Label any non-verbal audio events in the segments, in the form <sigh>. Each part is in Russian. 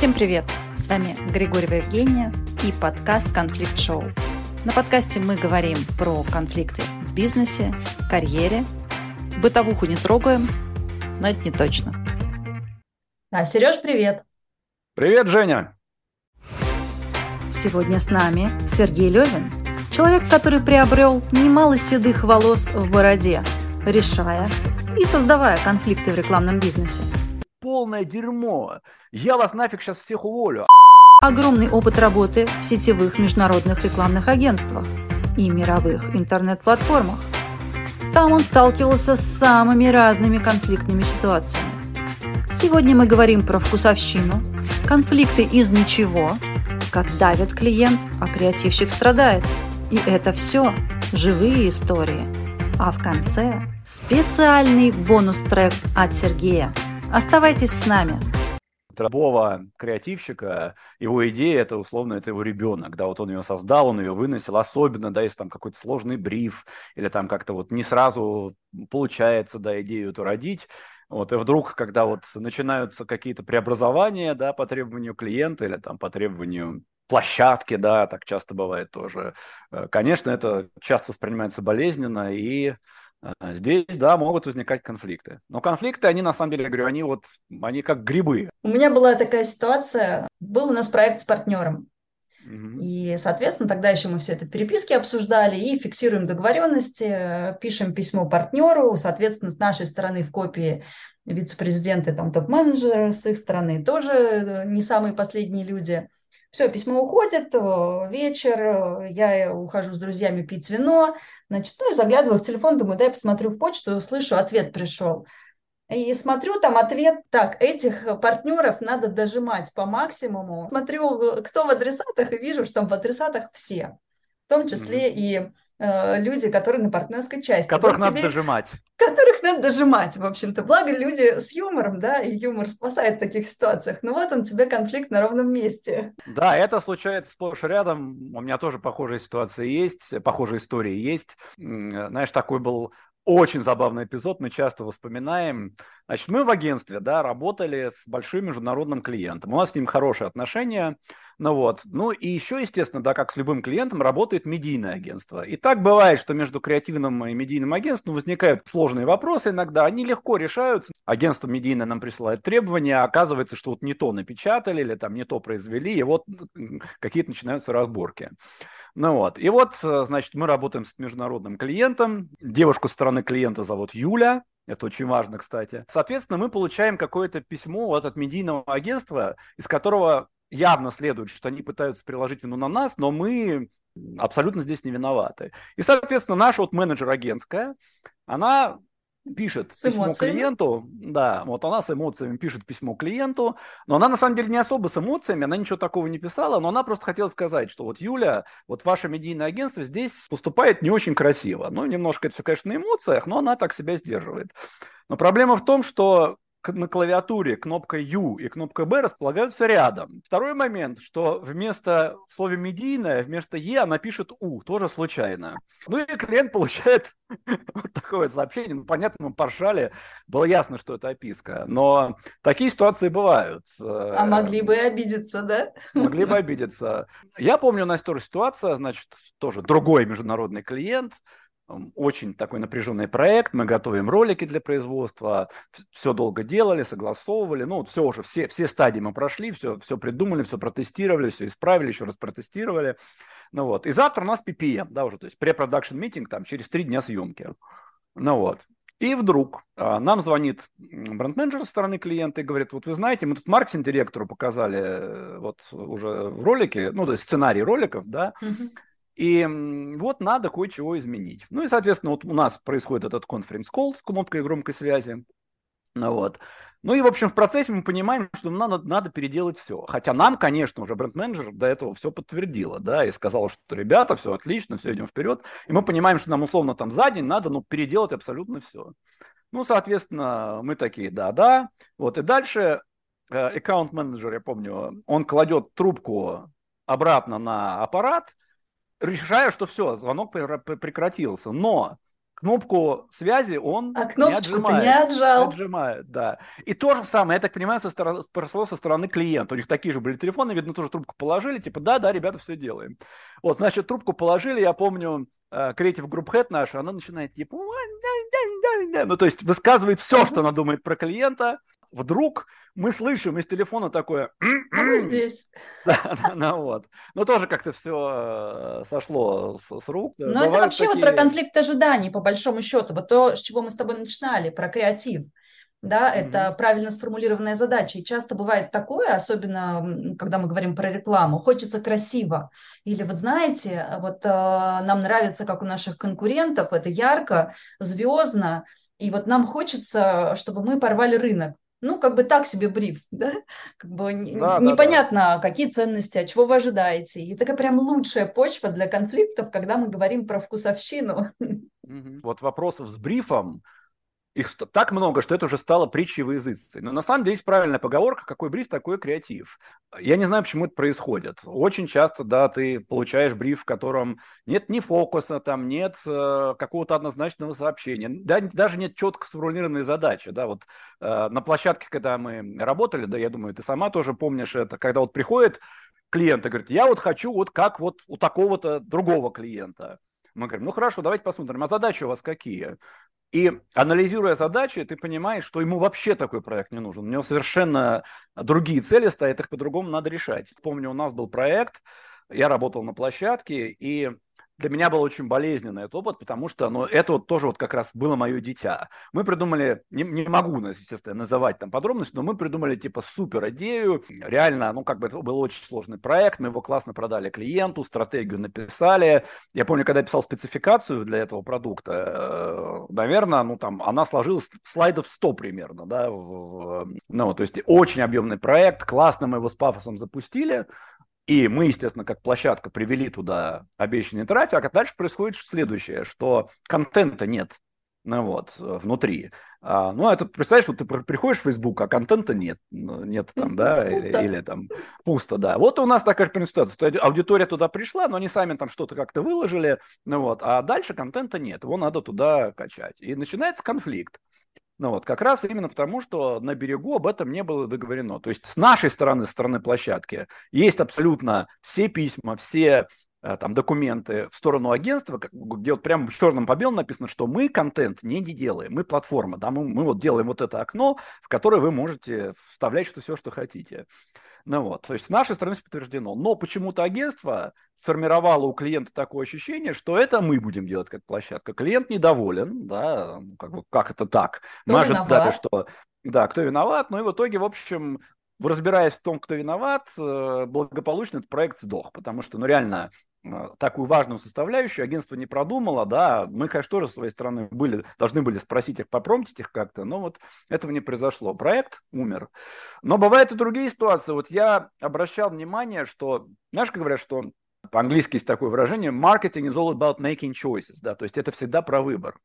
Всем привет! С вами Григорьева Евгения и подкаст «Конфликт Шоу». На подкасте мы говорим про конфликты в бизнесе, карьере. Бытовуху не трогаем, но это не точно. А, Сереж, привет! Привет, Женя! Сегодня с нами Сергей Левин, человек, который приобрел немало седых волос в бороде, решая и создавая конфликты в рекламном бизнесе – полное дерьмо. Я вас нафиг сейчас всех уволю. Огромный опыт работы в сетевых международных рекламных агентствах и мировых интернет-платформах. Там он сталкивался с самыми разными конфликтными ситуациями. Сегодня мы говорим про вкусовщину, конфликты из ничего, как давит клиент, а креативщик страдает. И это все живые истории. А в конце специальный бонус-трек от Сергея – Оставайтесь с нами. Любого креативщика, его идея, это условно, это его ребенок, да, вот он ее создал, он ее выносил, особенно, да, если там какой-то сложный бриф, или там как-то вот не сразу получается, да, идею эту родить, вот, и вдруг, когда вот начинаются какие-то преобразования, да, по требованию клиента или там по требованию площадки, да, так часто бывает тоже, э, конечно, это часто воспринимается болезненно, и здесь, да, могут возникать конфликты. Но конфликты, они на самом деле, я говорю, они вот, они как грибы. У меня была такая ситуация, был у нас проект с партнером. И, соответственно, тогда еще мы все это в переписке обсуждали и фиксируем договоренности, пишем письмо партнеру, соответственно, с нашей стороны в копии вице-президенты, там, топ-менеджеры, с их стороны тоже э, не самые последние люди – все, письмо уходит, вечер, я ухожу с друзьями пить вино, значит, ну и заглядываю в телефон, думаю, дай посмотрю в почту, слышу, ответ пришел. И смотрю, там ответ, так, этих партнеров надо дожимать по максимуму. Смотрю, кто в адресатах, и вижу, что там в адресатах все. В том числе mm-hmm. и Э, люди, которые на партнерской части. Которых вот надо тебе... дожимать. Которых надо дожимать, в общем-то. Благо люди с юмором, да, и юмор спасает в таких ситуациях. Ну вот он тебе конфликт на ровном месте. Да, это случается сплошь рядом. У меня тоже похожая ситуация есть, похожие истории есть. Знаешь, такой был очень забавный эпизод, мы часто вспоминаем. Значит, мы в агентстве, да, работали с большим международным клиентом. У нас с ним хорошие отношения. Ну вот. Ну и еще, естественно, да, как с любым клиентом, работает медийное агентство. И так бывает, что между креативным и медийным агентством возникают сложные вопросы иногда. Они легко решаются. Агентство медийное нам присылает требования, а оказывается, что вот не то напечатали или там не то произвели, и вот какие-то начинаются разборки. Ну вот. И вот, э, значит, мы работаем с международным клиентом. Девушку со стороны клиента зовут Юля. Это очень важно, кстати. Соответственно, мы получаем какое-то письмо вот от медийного агентства, из которого явно следует, что они пытаются приложить вину на нас, но мы абсолютно здесь не виноваты. И, соответственно, наша вот менеджер агентская, она пишет с письмо эмоциями. клиенту, да, вот она с эмоциями пишет письмо клиенту, но она на самом деле не особо с эмоциями, она ничего такого не писала, но она просто хотела сказать, что вот Юля, вот ваше медийное агентство здесь поступает не очень красиво. Ну, немножко это все, конечно, на эмоциях, но она так себя сдерживает. Но проблема в том, что на клавиатуре кнопка U и кнопка B располагаются рядом. Второй момент, что вместо в слове медийное, вместо E она пишет U, тоже случайно. Ну и клиент получает <laughs> вот такое сообщение. Ну, понятно, мы поршали, было ясно, что это описка. Но такие ситуации бывают. А могли бы и обидеться, да? Могли бы обидеться. Я помню, у нас тоже ситуация, значит, тоже другой международный клиент – очень такой напряженный проект, мы готовим ролики для производства, все долго делали, согласовывали, ну, все уже, все, все стадии мы прошли, все, все придумали, все протестировали, все исправили, еще раз протестировали, ну вот, и завтра у нас PPM, да, уже, то есть препродакшн митинг, там, через три дня съемки, ну вот, и вдруг а, нам звонит бренд-менеджер со стороны клиента и говорит, вот вы знаете, мы тут маркетинг-директору показали э, вот уже в ролике, ну, то есть сценарий роликов, да, uh-huh и вот надо кое-чего изменить. Ну и, соответственно, вот у нас происходит этот конференц-колл с кнопкой громкой связи. Ну вот. Ну и, в общем, в процессе мы понимаем, что нам надо, надо переделать все. Хотя нам, конечно, уже бренд-менеджер до этого все подтвердила, да, и сказала, что, ребята, все отлично, все, идем вперед. И мы понимаем, что нам условно там за день надо, ну, переделать абсолютно все. Ну, соответственно, мы такие, да-да. Вот, и дальше э, аккаунт-менеджер, я помню, он кладет трубку обратно на аппарат, решаю, что все, звонок прекратился. Но кнопку связи он а не отжимает. не отжал. Не отжимает, да. И то же самое, я так понимаю, со стороны, со стороны клиента. У них такие же были телефоны, видно, тоже трубку положили, типа, да, да, ребята, все делаем. Вот, значит, трубку положили, я помню, креатив групп head наша, она начинает типа, ну, то есть высказывает все, что она думает про клиента, вдруг мы слышим из телефона такое... А мы здесь. <laughs> Да, ну вот. Но тоже как-то все э, сошло с, с рук. Но Бывают это вообще такие... вот про конфликт ожиданий, по большому счету. Вот то, с чего мы с тобой начинали, про креатив. Да, mm-hmm. это правильно сформулированная задача. И часто бывает такое, особенно когда мы говорим про рекламу, хочется красиво. Или вот знаете, вот э, нам нравится, как у наших конкурентов, это ярко, звездно, и вот нам хочется, чтобы мы порвали рынок ну, как бы так себе бриф, <laughs> да, как бы да, непонятно, да, да. какие ценности, а чего вы ожидаете. И такая прям лучшая почва для конфликтов, когда мы говорим про вкусовщину. Вот вопросов с брифом их так много, что это уже стало притчей во языцей. Но на самом деле есть правильная поговорка, какой бриф, такой креатив. Я не знаю, почему это происходит. Очень часто, да, ты получаешь бриф, в котором нет ни фокуса, там нет э, какого-то однозначного сообщения, да, даже нет четко сформулированной задачи. Да, вот э, на площадке, когда мы работали, да, я думаю, ты сама тоже помнишь это, когда вот приходит клиент и говорит, я вот хочу вот как вот у такого-то другого клиента. Мы говорим, ну хорошо, давайте посмотрим, а задачи у вас какие? И анализируя задачи, ты понимаешь, что ему вообще такой проект не нужен. У него совершенно другие цели стоят, их по-другому надо решать. Помню, у нас был проект, я работал на площадке, и для меня был очень болезненный этот опыт, потому что ну, это вот тоже вот как раз было мое дитя. Мы придумали, не, не могу, естественно, называть там подробности, но мы придумали типа супер идею, реально, ну как бы это был очень сложный проект, мы его классно продали клиенту, стратегию написали. Я помню, когда я писал спецификацию для этого продукта, э, наверное, ну там она сложилась слайдов 100 примерно, да, в, ну то есть очень объемный проект, классно мы его с пафосом запустили, и мы, естественно, как площадка привели туда обещанный трафик, а дальше происходит следующее, что контента нет ну вот, внутри. А, ну, это, представляешь, вот ты приходишь в Facebook, а контента нет, ну, нет там, да, пусто. или там пусто, да. Вот у нас такая же ситуация, аудитория туда пришла, но они сами там что-то как-то выложили, ну вот, а дальше контента нет, его надо туда качать. И начинается конфликт. Ну вот, как раз именно потому, что на берегу об этом не было договорено. То есть с нашей стороны, со стороны площадки, есть абсолютно все письма, все э, там документы в сторону агентства, где вот прямо черным по белому написано, что мы контент не делаем, мы платформа, да, мы, мы вот делаем вот это окно, в которое вы можете вставлять что все, что хотите. Ну вот, то есть с нашей стороны подтверждено. Но почему-то агентство сформировало у клиента такое ощущение, что это мы будем делать как площадка. Клиент недоволен, да, как, бы, как это так? Кто мы ожидали, что да, кто виноват, ну и в итоге, в общем, разбираясь в том, кто виноват, э, благополучно этот проект сдох, потому что, ну, реально, такую важную составляющую агентство не продумало, да, мы, конечно, тоже с своей стороны были, должны были спросить их, попромтить их как-то, но вот этого не произошло. Проект умер. Но бывают и другие ситуации. Вот я обращал внимание, что, знаешь, как говорят, что по-английски есть такое выражение «marketing is all about making choices», да, то есть это всегда про выбор.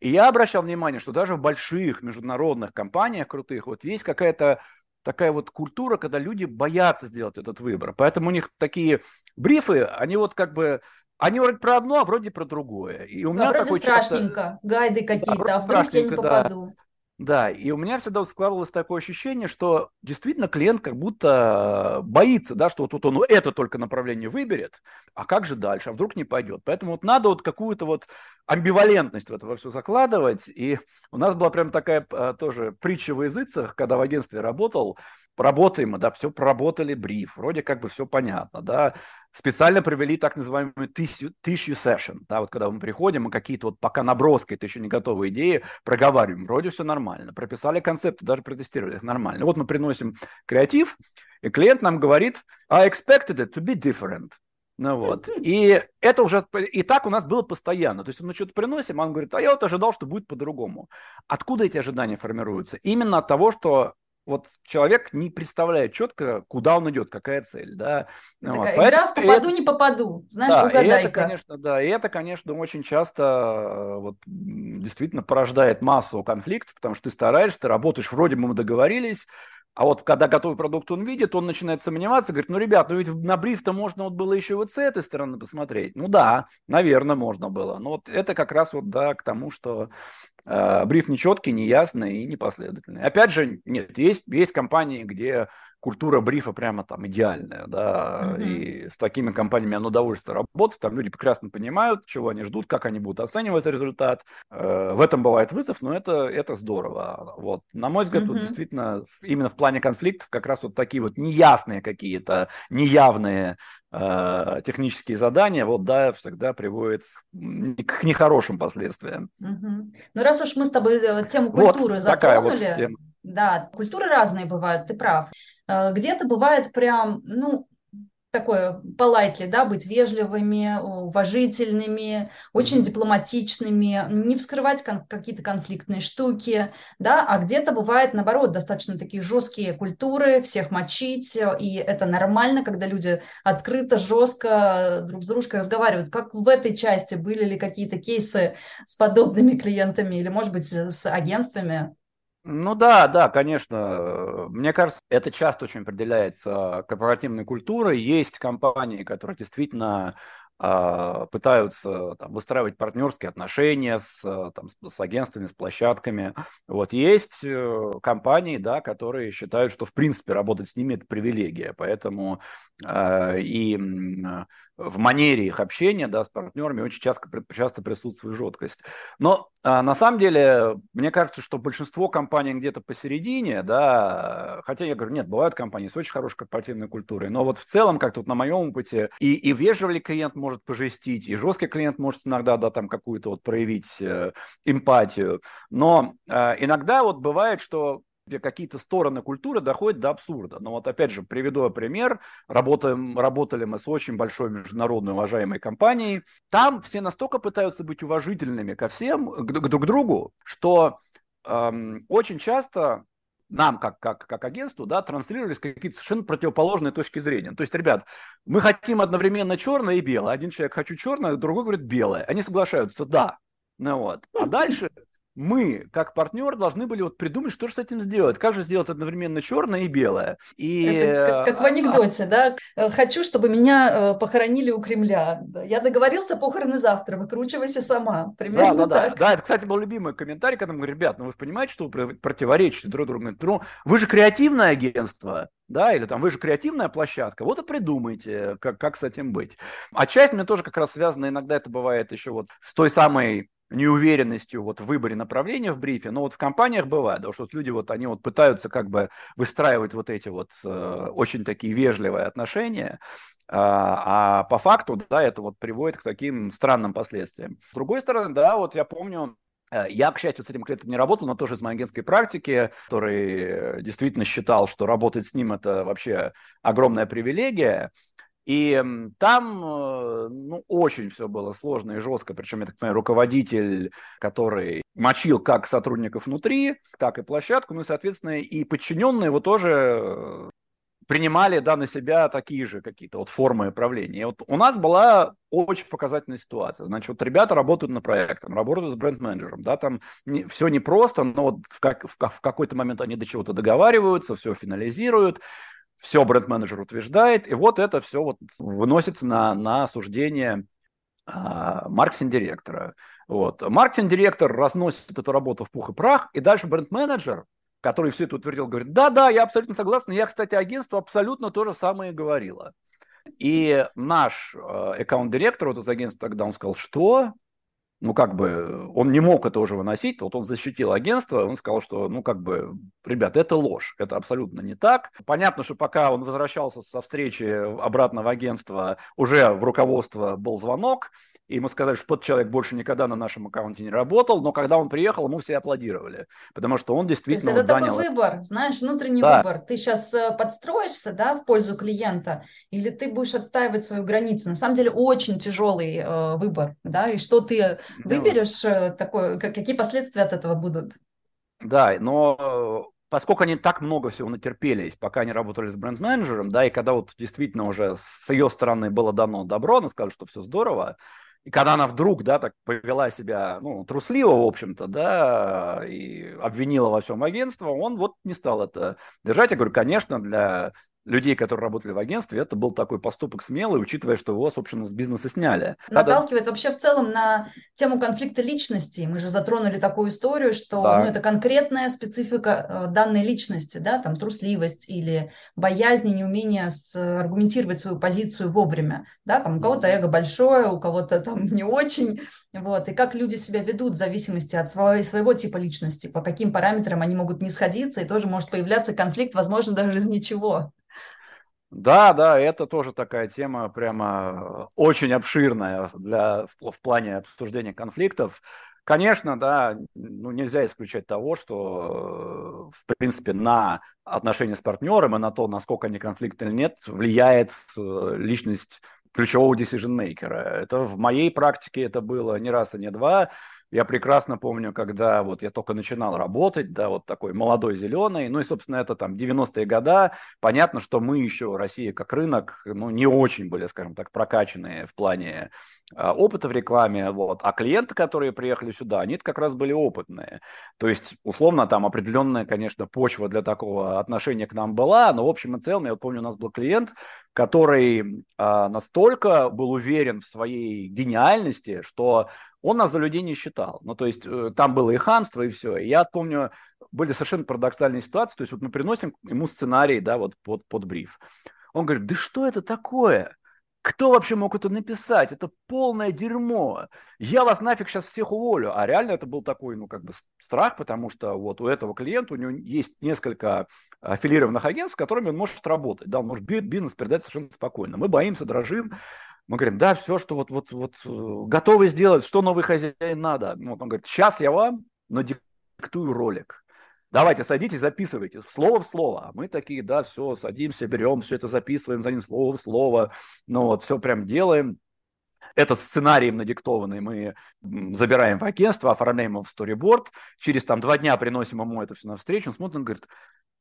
И я обращал внимание, что даже в больших международных компаниях крутых вот есть какая-то такая вот культура, когда люди боятся сделать этот выбор. Поэтому у них такие брифы, они вот как бы они вроде про одно, а вроде про другое. И у меня а вроде такой страшненько, часто... гайды какие-то, да, а вдруг я не попаду. Да. Да, и у меня всегда складывалось такое ощущение, что действительно клиент как будто боится, да, что вот тут он это только направление выберет, а как же дальше, а вдруг не пойдет. Поэтому вот надо вот какую-то вот амбивалентность в это во все закладывать. И у нас была прям такая а, тоже притча в языцах, когда в агентстве работал, Поработаем, да, все проработали бриф, вроде как бы все понятно, да. Специально провели так называемую tissue, tissue session, да, вот когда мы приходим, мы какие-то вот пока наброски, это еще не готовые идеи, проговариваем, вроде все нормально, прописали концепты, даже протестировали их нормально. Вот мы приносим креатив, и клиент нам говорит, I expected it to be different. Ну вот. И это уже и так у нас было постоянно. То есть мы что-то приносим, а он говорит, а я вот ожидал, что будет по-другому. Откуда эти ожидания формируются? Именно от того, что вот человек не представляет четко, куда он идет, какая цель, да. Ну такая вот. игра в попаду, это, не попаду, знаешь, да, угадайка. И это, конечно, да, и это, конечно, очень часто э, вот, действительно порождает массу конфликтов, потому что ты стараешься, ты работаешь, вроде бы мы договорились, А вот когда готовый продукт он видит, он начинает сомневаться, говорит, ну, ребят, ну ведь на бриф-то можно вот было еще вот с этой стороны посмотреть. Ну да, наверное, можно было. Но вот это как раз вот, да, к тому, что э, бриф нечеткий, неясный и непоследовательный. Опять же, нет, есть, есть компании, где культура брифа прямо там идеальная, да, mm-hmm. и с такими компаниями оно удовольствие работать, там люди прекрасно понимают, чего они ждут, как они будут оценивать результат, э, в этом бывает вызов, но это, это здорово, вот, на мой взгляд, mm-hmm. вот действительно, именно в плане конфликтов как раз вот такие вот неясные какие-то, неявные э, технические задания, вот, да, всегда приводят к нехорошим последствиям. Угу. Ну, раз уж мы с тобой э, тему культуры вот затронули, вот да, культуры разные бывают, ты прав. Э, где-то бывает прям, ну, такое полайтли, да, быть вежливыми, уважительными, очень дипломатичными, не вскрывать кон- какие-то конфликтные штуки, да, а где-то бывает, наоборот, достаточно такие жесткие культуры, всех мочить, и это нормально, когда люди открыто, жестко друг с дружкой разговаривают. Как в этой части были ли какие-то кейсы с подобными клиентами или, может быть, с агентствами? Ну да, да, конечно. Мне кажется, это часто очень определяется корпоративной культурой. Есть компании, которые действительно э, пытаются там, выстраивать партнерские отношения с, там, с агентствами, с площадками. Вот есть э, компании, да, которые считают, что в принципе работать с ними это привилегия, поэтому э, и в манере их общения да, с партнерами очень часто, часто присутствует жесткость. Но а, на самом деле, мне кажется, что большинство компаний где-то посередине, да, хотя я говорю, нет, бывают компании с очень хорошей корпоративной культурой, но вот в целом, как тут на моем опыте, и, и вежливый клиент может пожестить, и жесткий клиент может иногда, да, там какую-то вот проявить э, эмпатию, но э, иногда вот бывает, что какие-то стороны культуры доходят до абсурда. Но вот опять же, приведу пример. Работаем, работали мы с очень большой международной уважаемой компанией. Там все настолько пытаются быть уважительными ко всем, к, к друг другу, что эм, очень часто нам, как, как, как агентству, да, транслировались какие-то совершенно противоположные точки зрения. То есть, ребят, мы хотим одновременно черное и белое. Один человек хочу черное, другой говорит белое. Они соглашаются, да. Ну вот. А дальше мы, как партнер, должны были вот придумать, что же с этим сделать. Как же сделать одновременно черное и белое. И... Это как, как в анекдоте, да? Э, Хочу, чтобы меня э, похоронили у Кремля. Я договорился, похороны завтра, выкручивайся сама. Примерно да, да, так. Да. да, это, кстати, был любимый комментарий, когда мы говорим, ребят, ну вы же понимаете, что вы противоречите друг другу. Ну, вы же креативное агентство, да, или там вы же креативная площадка, вот и придумайте, как, как с этим быть. А часть мне тоже как раз связана, иногда это бывает еще вот с той самой неуверенностью вот в выборе направления в брифе, но вот в компаниях бывает, да, что вот люди вот, они вот пытаются как бы выстраивать вот эти вот э, очень такие вежливые отношения, а, а по факту, да, это вот приводит к таким странным последствиям. С другой стороны, да, вот я помню, э, я, к счастью, с этим клиентом не работал, но тоже из моей агентской практики, который действительно считал, что работать с ним – это вообще огромная привилегия. И там э, ну, очень все было сложно и жестко, причем, я так понимаю, руководитель, который мочил как сотрудников внутри, так и площадку, ну и, соответственно, и подчиненные его тоже э, принимали да, на себя такие же какие-то вот формы управления. И вот у нас была очень показательная ситуация. Значит, вот ребята работают на проектах, работают с бренд-менеджером, да, там не, все непросто, но вот в, как, в, в какой-то момент они до чего-то договариваются, все финализируют, все бренд-менеджер утверждает, и вот это все вот выносится на, на осуждение а, маркетинг-директора. Вот. Маркетинг-директор разносит эту работу в пух и прах, и дальше бренд-менеджер, который все это утвердил, говорит, да-да, я абсолютно согласен, я, кстати, агентству абсолютно то же самое говорила. И наш э, аккаунт-директор вот из агентства тогда, он сказал, что? Ну, как бы, он не мог это уже выносить, вот он защитил агентство, он сказал, что, ну, как бы, ребят, это ложь, это абсолютно не так. Понятно, что пока он возвращался со встречи обратно в агентство, уже в руководство был звонок, и ему сказали, что тот человек больше никогда на нашем аккаунте не работал, но когда он приехал, ему все аплодировали, потому что он действительно... То есть это занял... такой выбор, знаешь, внутренний да. выбор. Ты сейчас э, подстроишься, да, в пользу клиента, или ты будешь отстаивать свою границу. На самом деле очень тяжелый э, выбор, да, и что ты выберешь, э, такое, какие последствия от этого будут? Да, но поскольку они так много всего натерпелись, пока они работали с бренд-менеджером, да, и когда вот действительно уже с ее стороны было дано добро, она сказала, что все здорово, И когда она вдруг, да, так повела себя, ну, трусливо, в общем-то, да, и обвинила во всем агентство, он вот не стал это держать. Я говорю, конечно, для людей, которые работали в агентстве, это был такой поступок смелый, учитывая, что его, собственно, с бизнеса сняли. Наталкивает Надо... вообще в целом на тему конфликта личности. Мы же затронули такую историю, что да. ну, это конкретная специфика э, данной личности, да, там трусливость или боязнь, неумение аргументировать свою позицию вовремя. Да, там у кого-то эго большое, у кого-то там не очень. Вот, и как люди себя ведут в зависимости от своего, своего типа личности, по каким параметрам они могут не сходиться, и тоже может появляться конфликт, возможно, даже из ничего. Да, да, это тоже такая тема прямо очень обширная для, в, в плане обсуждения конфликтов. Конечно, да, ну, нельзя исключать того, что, в принципе, на отношения с партнером и на то, насколько они конфликтны или нет, влияет э, личность ключевого decision-мейкера. Это в моей практике это было не раз и не два. Я прекрасно помню, когда вот я только начинал работать, да, вот такой молодой зеленый, ну и, собственно, это там 90-е года. Понятно, что мы еще, Россия как рынок, ну, не очень были, скажем так, прокачанные в плане а, опыта в рекламе, вот. А клиенты, которые приехали сюда, они как раз были опытные. То есть, условно, там определенная, конечно, почва для такого отношения к нам была, но в общем и целом, я вот помню, у нас был клиент, который а, настолько был уверен в своей гениальности, что он нас за людей не считал. Ну, то есть э, там было и хамство, и все. И я помню, были совершенно парадоксальные ситуации. То есть вот мы приносим ему сценарий, да, вот под, под бриф. Он говорит, да что это такое? Кто вообще мог это написать? Это полное дерьмо. Я вас нафиг сейчас всех уволю. А реально это был такой, ну, как бы страх, потому что вот у этого клиента, у него есть несколько аффилированных агентств, с которыми он может работать. Да, он может бизнес передать совершенно спокойно. Мы боимся, дрожим. Мы говорим, да, все, что вот, вот, вот э, готовы сделать, что новый хозяин надо. Вот он говорит, сейчас я вам надиктую ролик. Давайте, садитесь, записывайте, слово в слово. А мы такие, да, все, садимся, берем, все это записываем, за ним слово в слово. Ну вот, все прям делаем. Этот сценарий надиктованный мы забираем в агентство, оформляем его в сториборд. Через там два дня приносим ему это все на встречу. Он смотрит, он говорит,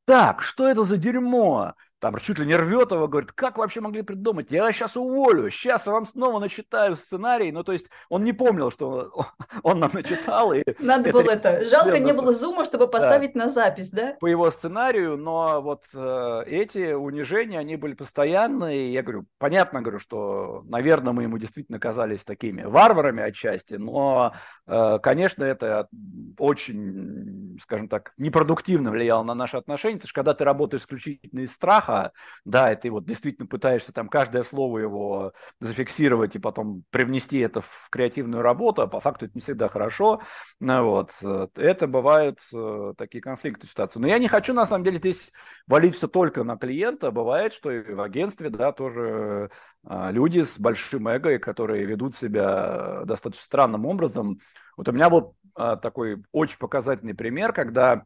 так, что это за дерьмо? Там чуть ли не рвет его, говорит, как вообще могли придумать? Я сейчас уволю, сейчас я вам снова начитаю сценарий. Ну, то есть он не помнил, что <laughs> он нам начитал. И Надо это было это. Жалко, не было зума, чтобы поставить да. на запись, да? По его сценарию, но вот э, эти унижения, они были постоянные. Я говорю, понятно, говорю, что, наверное, мы ему действительно казались такими варварами отчасти, но, э, конечно, это очень, скажем так, непродуктивно влияло на наши отношения, потому что когда ты работаешь исключительно из страха, страха, да, и ты вот действительно пытаешься там каждое слово его зафиксировать и потом привнести это в креативную работу, а по факту это не всегда хорошо, ну, вот, это бывают э, такие конфликты ситуации. Но я не хочу, на самом деле, здесь валить все только на клиента, бывает, что и в агентстве, да, тоже э, люди с большим эго, которые ведут себя достаточно странным образом. Вот у меня был э, такой очень показательный пример, когда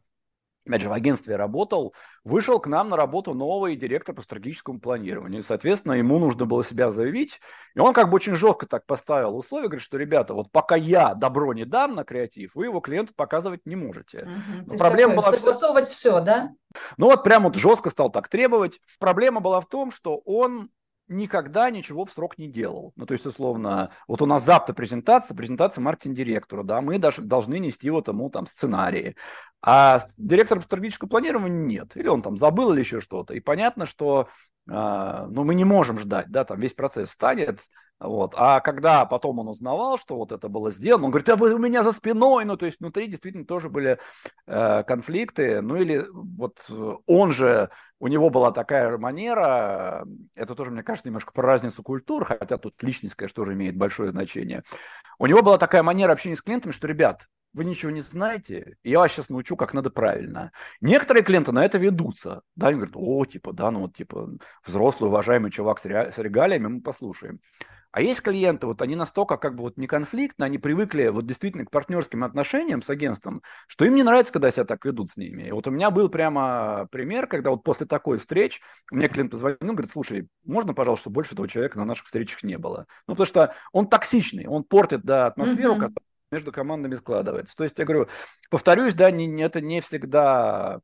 опять же, в агентстве работал, вышел к нам на работу новый директор по стратегическому планированию. И, соответственно, ему нужно было себя заявить. И он как бы очень жестко так поставил условия, говорит, что, ребята, вот пока я добро не дам на креатив, вы его клиенту показывать не можете. Угу. проблема такой, была... Согласовывать все, да? Ну вот прям вот жестко стал так требовать. Проблема была в том, что он никогда ничего в срок не делал. Ну, то есть, условно, вот у нас завтра презентация, презентация маркетинг-директору, да, мы даже должны нести вот ему там сценарии. А директор по стратегическому планированию нет. Или он там забыл или еще что-то. И понятно, что э, ну, мы не можем ждать, да, там весь процесс встанет, вот. А когда потом он узнавал, что вот это было сделано, он говорит, а вы у меня за спиной, ну то есть внутри действительно тоже были э, конфликты, ну или вот он же, у него была такая манера, это тоже, мне кажется, немножко про разницу культур, хотя тут личность, конечно, тоже имеет большое значение. У него была такая манера общения с клиентами, что, ребят, вы ничего не знаете, я вас сейчас научу, как надо правильно. Некоторые клиенты на это ведутся. Да, они говорят, о, типа, да, ну вот, типа, взрослый, уважаемый чувак с регалиями, мы послушаем. А есть клиенты, вот они настолько как бы вот не конфликтны, они привыкли вот действительно к партнерским отношениям с агентством, что им не нравится, когда себя так ведут с ними. И вот у меня был прямо пример, когда вот после такой встреч мне клиент позвонил, говорит, слушай, можно, пожалуйста, больше этого человека на наших встречах не было? Ну, потому что он токсичный, он портит, да, атмосферу, mm-hmm. которая между командами складывается. То есть, я говорю, повторюсь, да, не, это не всегда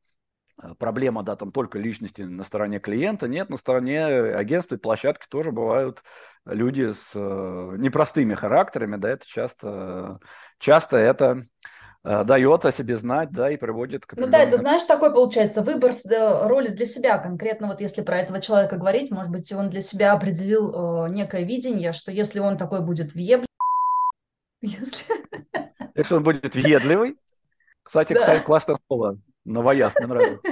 Э, проблема, да, там только личности на стороне клиента, нет, на стороне агентства и площадки тоже бывают люди с э, непростыми характерами, да, это часто, часто это э, дает о себе знать, да, и приводит к... Ну да, это, знаешь, такой получается выбор роли для себя. Конкретно вот если про этого человека говорить, может быть, он для себя определил э, некое видение, что если он такой будет въеблен, <laughs> если... Если он будет въедливый, кстати, да. кстати, классное слово, новояз, мне нравится.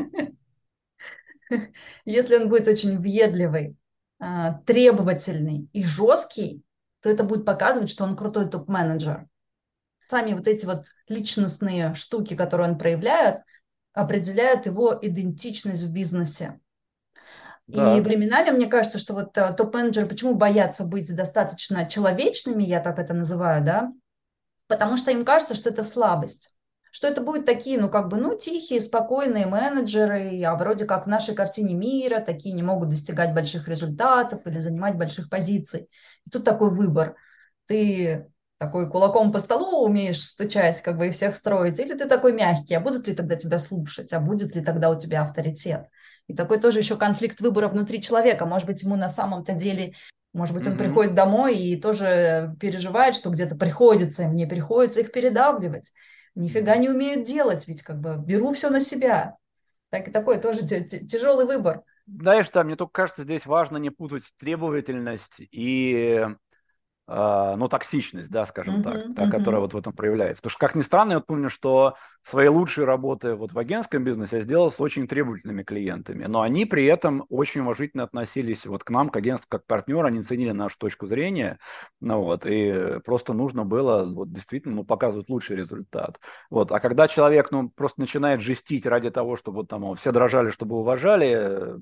Если он будет очень въедливый, а, требовательный и жесткий, то это будет показывать, что он крутой топ-менеджер. Сами вот эти вот личностные штуки, которые он проявляет, определяют его идентичность в бизнесе. Да. И временами мне кажется, что вот э, топ-менеджеры почему боятся быть достаточно человечными, я так это называю, да, потому что им кажется, что это слабость что это будут такие, ну, как бы, ну, тихие, спокойные менеджеры, а вроде как в нашей картине мира такие не могут достигать больших результатов или занимать больших позиций. И тут такой выбор. Ты такой кулаком по столу умеешь стучать, как бы и всех строить, или ты такой мягкий, а будут ли тогда тебя слушать, а будет ли тогда у тебя авторитет? И такой тоже еще конфликт выбора внутри человека. Может быть, ему на самом-то деле может быть, он mm-hmm. приходит домой и тоже переживает, что где-то приходится, мне приходится их передавливать нифига не умеют делать, ведь как бы беру все на себя. Так, такой тоже тяжелый выбор. Знаешь, да, мне только кажется, здесь важно не путать требовательность и ну, токсичность, да, скажем uh-huh, так, uh-huh. Которая вот в этом проявляется. Потому что, как ни странно, я помню, что свои лучшие работы вот в агентском бизнесе я сделал с очень требовательными клиентами, но они при этом очень уважительно относились вот к нам, к агентству, как партнер, они ценили нашу точку зрения, ну вот, и просто нужно было вот действительно, ну, показывать лучший результат. Вот, а когда человек, ну, просто начинает жестить ради того, чтобы вот там все дрожали, чтобы уважали,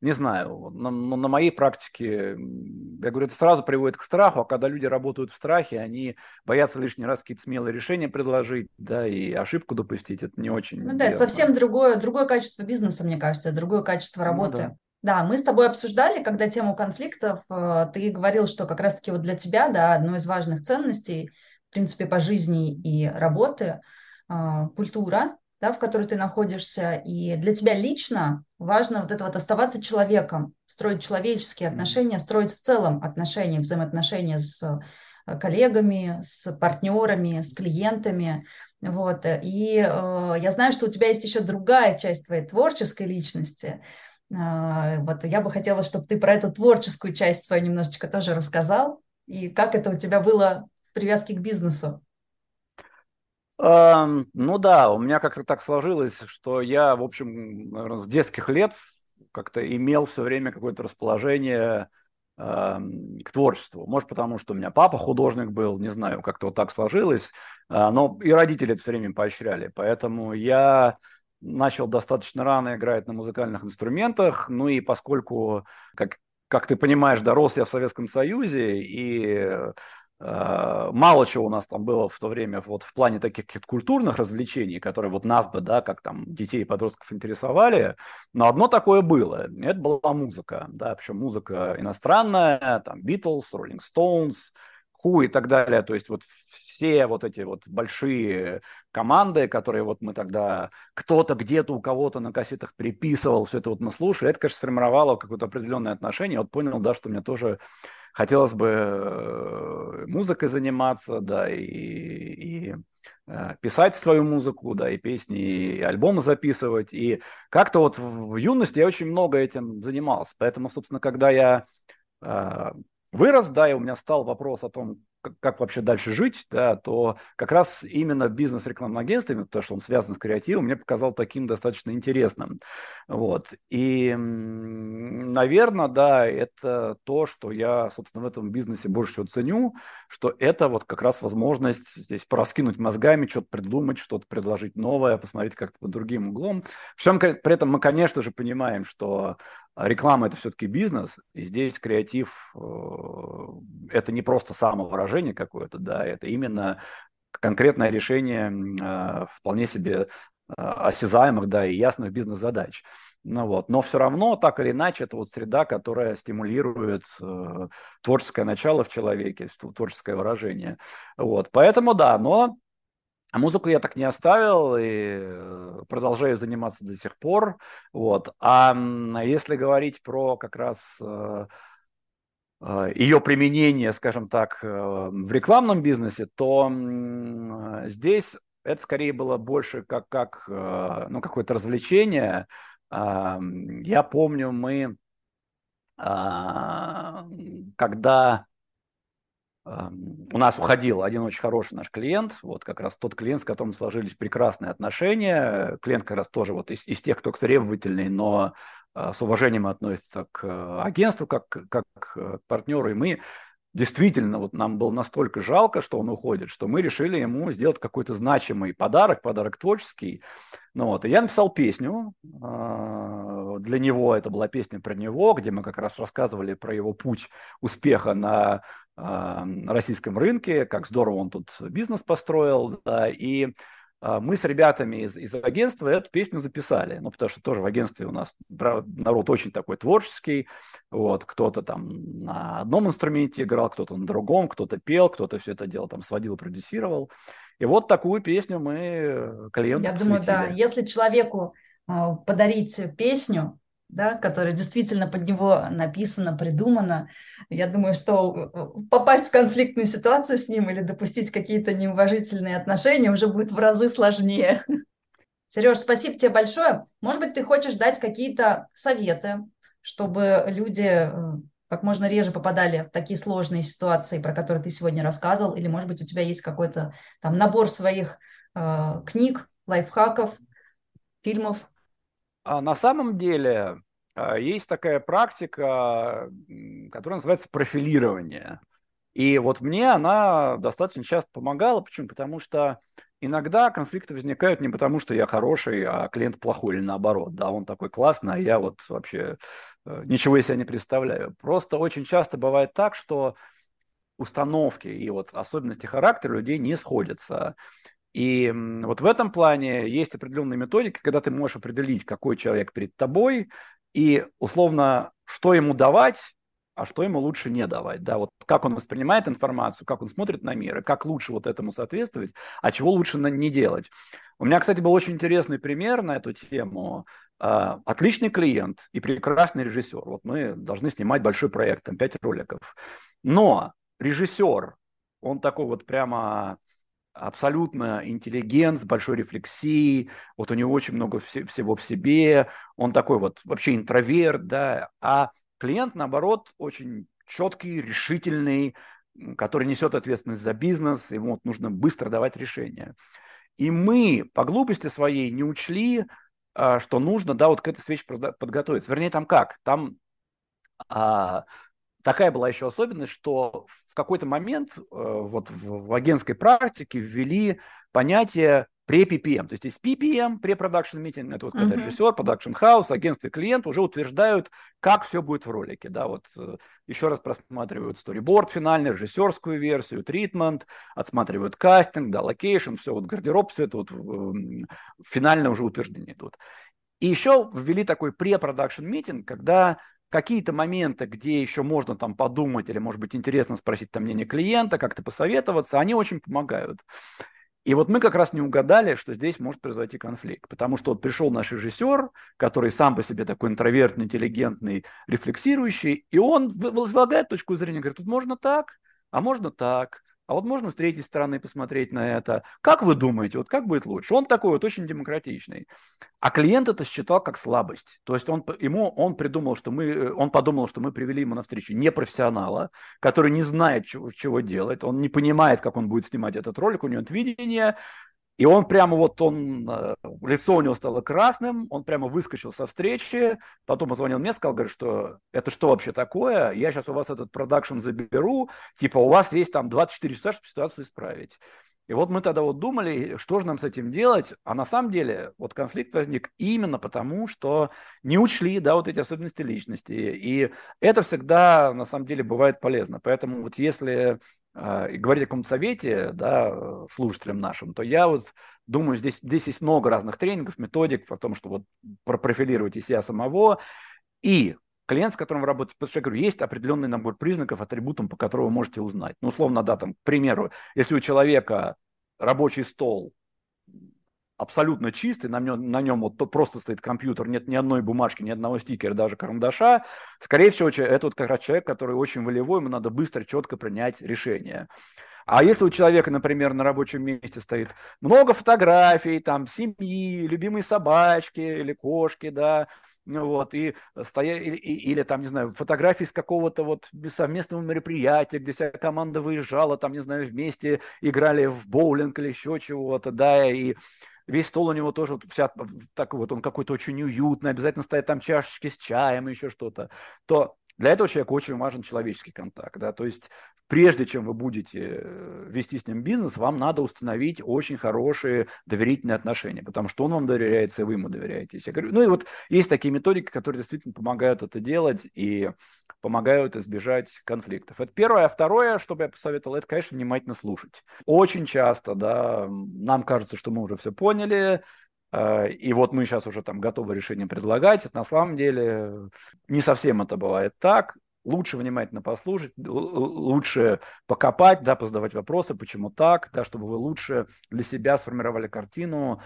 не знаю, на, на моей практике, я говорю, это сразу приводит к страху, а когда люди работают в страхе, они боятся лишний раз какие-то смелые решения предложить, да, и ошибку допустить, это не очень. Ну да, это совсем другое, другое качество бизнеса, мне кажется, другое качество работы. Ну, да. Да, мы с тобой обсуждали, когда тему конфликтов, э, ты говорил, что как раз-таки вот для тебя, да, одной из важных ценностей, в принципе, по жизни и работы, э, культура, да, в которой ты находишься, и для тебя лично важно вот это вот оставаться человеком, строить человеческие отношения, строить в целом отношения, взаимоотношения с э, коллегами, с партнерами, с клиентами. Вот. И э, я знаю, что у тебя есть еще другая часть твоей творческой личности. Э, вот я бы хотела, чтобы ты про эту творческую часть свою немножечко тоже рассказал. И как это у тебя было в привязке к бизнесу? Ну да, у меня как-то так сложилось, что я, в общем, наверное, с детских лет как-то имел все время какое-то расположение к творчеству. Может, потому что у меня папа художник был, не знаю, как-то вот так сложилось, а, но и родители это все время поощряли. Поэтому я начал достаточно рано играть на музыкальных инструментах, ну и поскольку, как, как ты понимаешь, дорос я в Советском Союзе, и мало чего у нас там было в то время вот в плане таких культурных развлечений, которые вот нас бы, да, как там детей и подростков интересовали, но одно такое было, это была музыка, да, причем музыка иностранная, там Beatles, Rolling Stones, Who и так далее, то есть вот все вот эти вот большие команды, которые вот мы тогда кто-то где-то у кого-то на кассетах приписывал, все это вот мы это, конечно, сформировало какое-то определенное отношение, вот понял, да, что мне тоже хотелось бы э, музыкой заниматься, да, и, и э, писать свою музыку, да, и песни, и альбомы записывать. И как-то вот в юности я очень много этим занимался. Поэтому, собственно, когда я э, вырос, да, и у меня стал вопрос о том, как, вообще дальше жить, да, то как раз именно бизнес рекламным агентствами, то, что он связан с креативом, мне показал таким достаточно интересным. Вот. И, наверное, да, это то, что я, собственно, в этом бизнесе больше всего ценю, что это вот как раз возможность здесь пораскинуть мозгами, что-то придумать, что-то предложить новое, посмотреть как-то под другим углом. Всем, при этом мы, конечно же, понимаем, что реклама это все-таки бизнес, и здесь креатив э, это не просто самовыражение какое-то, да, это именно конкретное решение э, вполне себе э, осязаемых, да, и ясных бизнес-задач. Ну вот, но все равно так или иначе это вот среда, которая стимулирует э, творческое начало в человеке, творческое выражение. Вот, поэтому да, но а музыку я так не оставил и э, продолжаю заниматься до сих пор. Вот. А если говорить про как раз э, э, ее применение, скажем так, в рекламном бизнесе, то здесь это скорее было больше как, как ну, какое-то развлечение. Я помню, мы, когда у нас уходил один очень хороший наш клиент, вот как раз тот клиент, с которым сложились прекрасные отношения. Клиент как раз тоже вот из, из тех, кто требовательный, но а, с уважением относится к э, агентству, как, как к партнеру. И мы действительно, вот нам было настолько жалко, что он уходит, что мы решили ему сделать какой-то значимый подарок, подарок творческий. Ну вот, и я написал песню э, для него, это была песня про него, где мы как раз рассказывали про его путь успеха на российском рынке, как здорово он тут бизнес построил, да, и а, мы с ребятами из, из агентства эту песню записали, ну, потому что тоже в агентстве у нас народ очень такой творческий, вот, кто-то там на одном инструменте играл, кто-то на другом, кто-то пел, кто-то все это дело там сводил, продюсировал. И вот такую песню мы клиенту Я думаю, да, если человеку а, подарить песню, да, которая действительно под него написана, придумана. Я думаю, что э, попасть в конфликтную ситуацию с ним или допустить какие-то неуважительные отношения уже будет в разы сложнее. <laughs> Сереж, спасибо тебе большое. Может быть, ты хочешь дать какие-то советы, чтобы люди э, как можно реже попадали в такие сложные ситуации, про которые ты сегодня рассказывал, или, может быть, у тебя есть какой-то там набор своих э, книг, лайфхаков, фильмов, а на самом деле а, есть такая практика, которая называется профилирование. И вот мне она достаточно часто помогала. Почему? Потому что иногда конфликты возникают не потому, что я хороший, а клиент плохой или наоборот. Да, он такой классный, а я вот вообще э, ничего из себя не представляю. Просто очень часто бывает так, что установки и вот особенности характера людей не сходятся. И вот в этом плане есть определенные методики, когда ты можешь определить, какой человек перед тобой, и условно, что ему давать, а что ему лучше не давать, да, вот как он воспринимает информацию, как он смотрит на мир, и как лучше вот этому соответствовать, а чего лучше не делать. У меня, кстати, был очень интересный пример на эту тему. А, отличный клиент и прекрасный режиссер. Вот мы должны снимать большой проект, там, пять роликов. Но режиссер, он такой вот прямо абсолютно интеллигент, с большой рефлексией, вот у него очень много вс- всего в себе, он такой вот вообще интроверт, да, а клиент, наоборот, очень четкий, решительный, который несет ответственность за бизнес, ему вот нужно быстро давать решения. И мы по глупости своей не учли, а, что нужно, да, вот к этой встрече подготовиться. Вернее, там как? Там а, такая была еще особенность, что в какой-то момент э, вот в, в агентской практике ввели понятие pre-PPM. То есть есть PPM, pre-production meeting, это вот когда uh-huh. режиссер, production house, агентство и клиент уже утверждают, как все будет в ролике. Да, вот э, еще раз просматривают storyboard финальный, режиссерскую версию, treatment, отсматривают кастинг, да, location, все, вот гардероб, все это вот финально уже утверждение идут. И еще ввели такой pre-production meeting, когда какие-то моменты, где еще можно там подумать или, может быть, интересно спросить там мнение клиента, как-то посоветоваться, они очень помогают. И вот мы как раз не угадали, что здесь может произойти конфликт, потому что вот пришел наш режиссер, который сам по себе такой интровертный, интеллигентный, рефлексирующий, и он излагает точку зрения, говорит, тут можно так, а можно так, а вот можно с третьей стороны посмотреть на это. Как вы думаете, вот как будет лучше? Он такой вот очень демократичный. А клиент это считал как слабость. То есть он, ему, он придумал, что мы, э, он подумал, что мы привели ему на встречу непрофессионала, который не знает, чего, чего делать, он не понимает, как он будет снимать этот ролик, у него нет видения, и он прямо вот, он, э, лицо у него стало красным, он прямо выскочил со встречи, потом позвонил мне, сказал, говорит, что это что вообще такое, я сейчас у вас этот продакшн заберу, типа у вас есть там 24 часа, чтобы ситуацию исправить. И вот мы тогда вот думали, что же нам с этим делать, а на самом деле вот конфликт возник именно потому, что не учли, да, вот эти особенности личности, и это всегда на самом деле бывает полезно. Поэтому вот если э, говорить о каком-то совете, да, слушателям нашим, то я вот думаю, здесь, здесь есть много разных тренингов, методик о том, что вот профилировать себя самого, и клиент, с которым вы работаете, потому что я говорю, есть определенный набор признаков, атрибутов, по которым вы можете узнать. Ну, условно, да, там, к примеру, если у человека рабочий стол абсолютно чистый, на нем, на нем вот просто стоит компьютер, нет ни одной бумажки, ни одного стикера, даже карандаша, скорее всего, это вот как раз человек, который очень волевой, ему надо быстро, четко принять решение. А если у человека, например, на рабочем месте стоит много фотографий, там, семьи, любимые собачки или кошки, да, вот, и стоя, или, или там, не знаю, фотографии с какого-то вот совместного мероприятия, где вся команда выезжала, там, не знаю, вместе играли в боулинг или еще чего-то, да, и весь стол у него тоже вот вся так вот, он какой-то очень уютный, обязательно стоят там чашечки с чаем и еще что-то, то для этого человека очень важен человеческий контакт, да, то есть прежде чем вы будете э, вести с ним бизнес, вам надо установить очень хорошие доверительные отношения, потому что он вам доверяется, и вы ему доверяете. Я говорю, ну и вот есть такие методики, которые действительно помогают это делать и помогают избежать конфликтов. Это первое. А второе, что бы я посоветовал, это, конечно, внимательно слушать. Очень часто, да, нам кажется, что мы уже все поняли, и вот мы сейчас уже там готовы решение предлагать. На самом деле не совсем это бывает так лучше внимательно послушать, лучше покопать, да, позадавать вопросы, почему так, да, чтобы вы лучше для себя сформировали картину,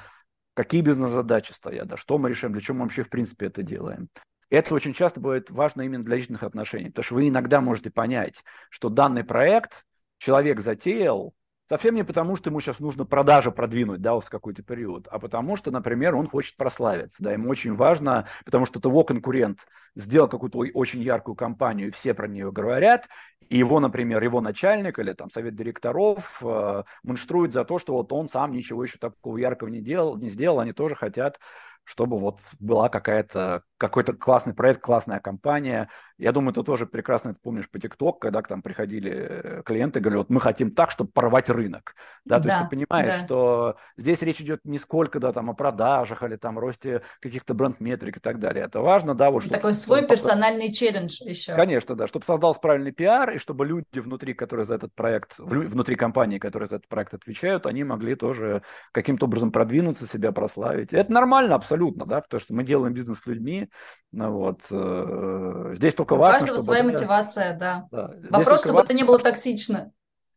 какие бизнес-задачи стоят, да, что мы решаем, для чего мы вообще в принципе это делаем. Это очень часто бывает важно именно для личных отношений, потому что вы иногда можете понять, что данный проект человек затеял, Совсем не потому, что ему сейчас нужно продажи продвинуть, да, в какой-то период, а потому что, например, он хочет прославиться, да, ему очень важно, потому что его конкурент сделал какую-то очень яркую компанию, и все про нее говорят, и его, например, его начальник или там совет директоров э, мунштрует за то, что вот он сам ничего еще такого яркого не делал, не сделал, они тоже хотят чтобы вот была какая-то какой-то классный проект, классная компания. Я думаю, ты тоже прекрасно это помнишь по ТикТок, когда к нам приходили клиенты, говорили, вот мы хотим так, чтобы порвать рынок. Да, то да, есть ты понимаешь, да. что здесь речь идет не сколько да, там, о продажах или там росте каких-то бренд-метрик и так далее. Это важно, да, вот. Такой свой чтобы... персональный челлендж еще. Конечно, да, чтобы создался правильный пиар, и чтобы люди внутри, которые за этот проект, внутри компании, которые за этот проект отвечают, они могли тоже каким-то образом продвинуться, себя прославить. Это нормально абсолютно, да, потому что мы делаем бизнес с людьми, ну, вот. Э, здесь только У важно, каждого своя мотивация, да. да. Вопрос, чтобы важно, это не было токсично.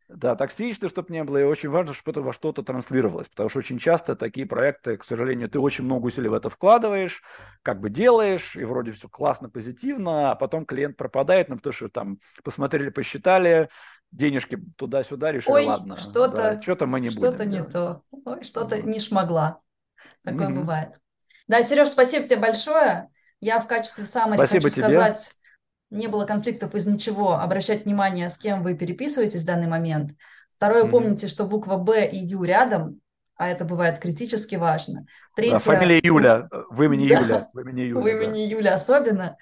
Да, токсично, чтобы не было, и очень важно, чтобы это во что-то транслировалось, потому что очень часто такие проекты, к сожалению, ты очень много усилий в это вкладываешь, как бы делаешь, и вроде все классно, позитивно, а потом клиент пропадает, ну, потому что там посмотрели, посчитали, денежки туда-сюда, решили, Ой, ладно, что-то, да, что-то мы не будем. Что-то не то, Ой, что-то не шмогла. Такое mm-hmm. бывает. Да, Сереж, спасибо тебе большое. Я в качестве самой хочу тебе. сказать, не было конфликтов из ничего. Обращать внимание, с кем вы переписываетесь в данный момент. Второе, mm-hmm. помните, что буква Б и Ю рядом, а это бывает критически важно. Третье... Да, фамилия Юля, в имени да, Юля. В имени Юля, в имени да. Юля особенно.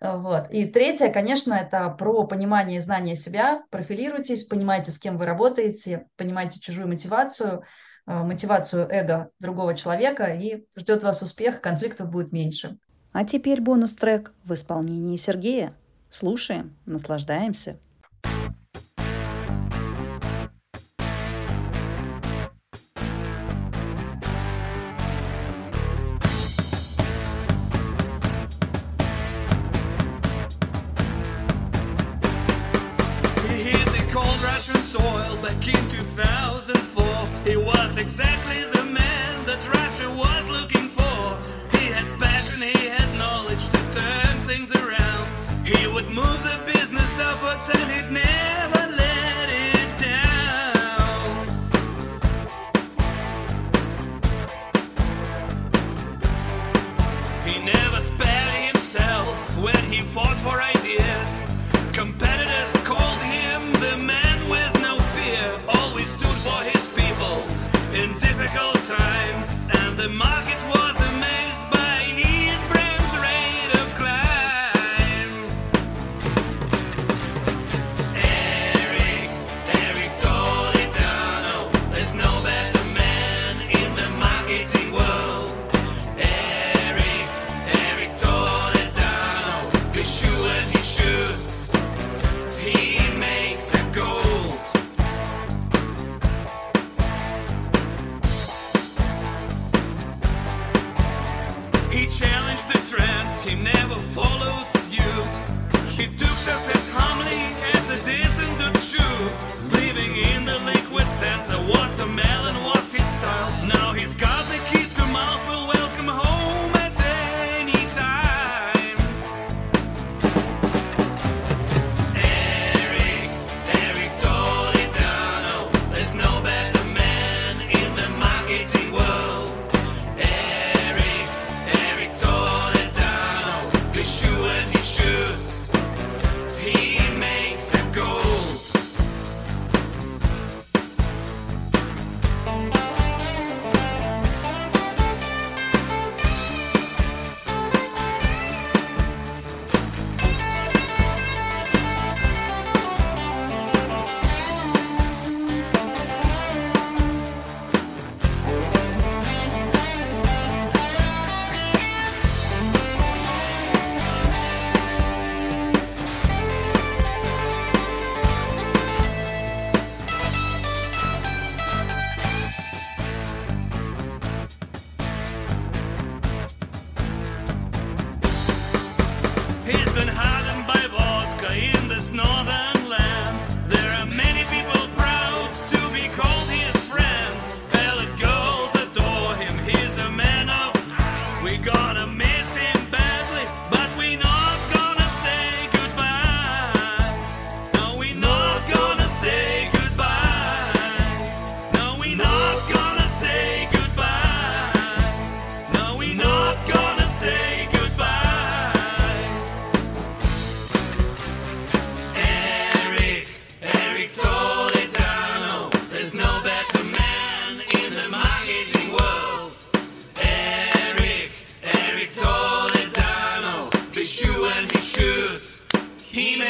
Вот. И третье, конечно, это про понимание и знание себя. Профилируйтесь, понимайте, с кем вы работаете, понимайте чужую мотивацию, э, мотивацию эго другого человека, и ждет вас успех, конфликтов будет меньше. А теперь бонус-трек в исполнении Сергея. Слушаем, наслаждаемся.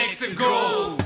Mexico.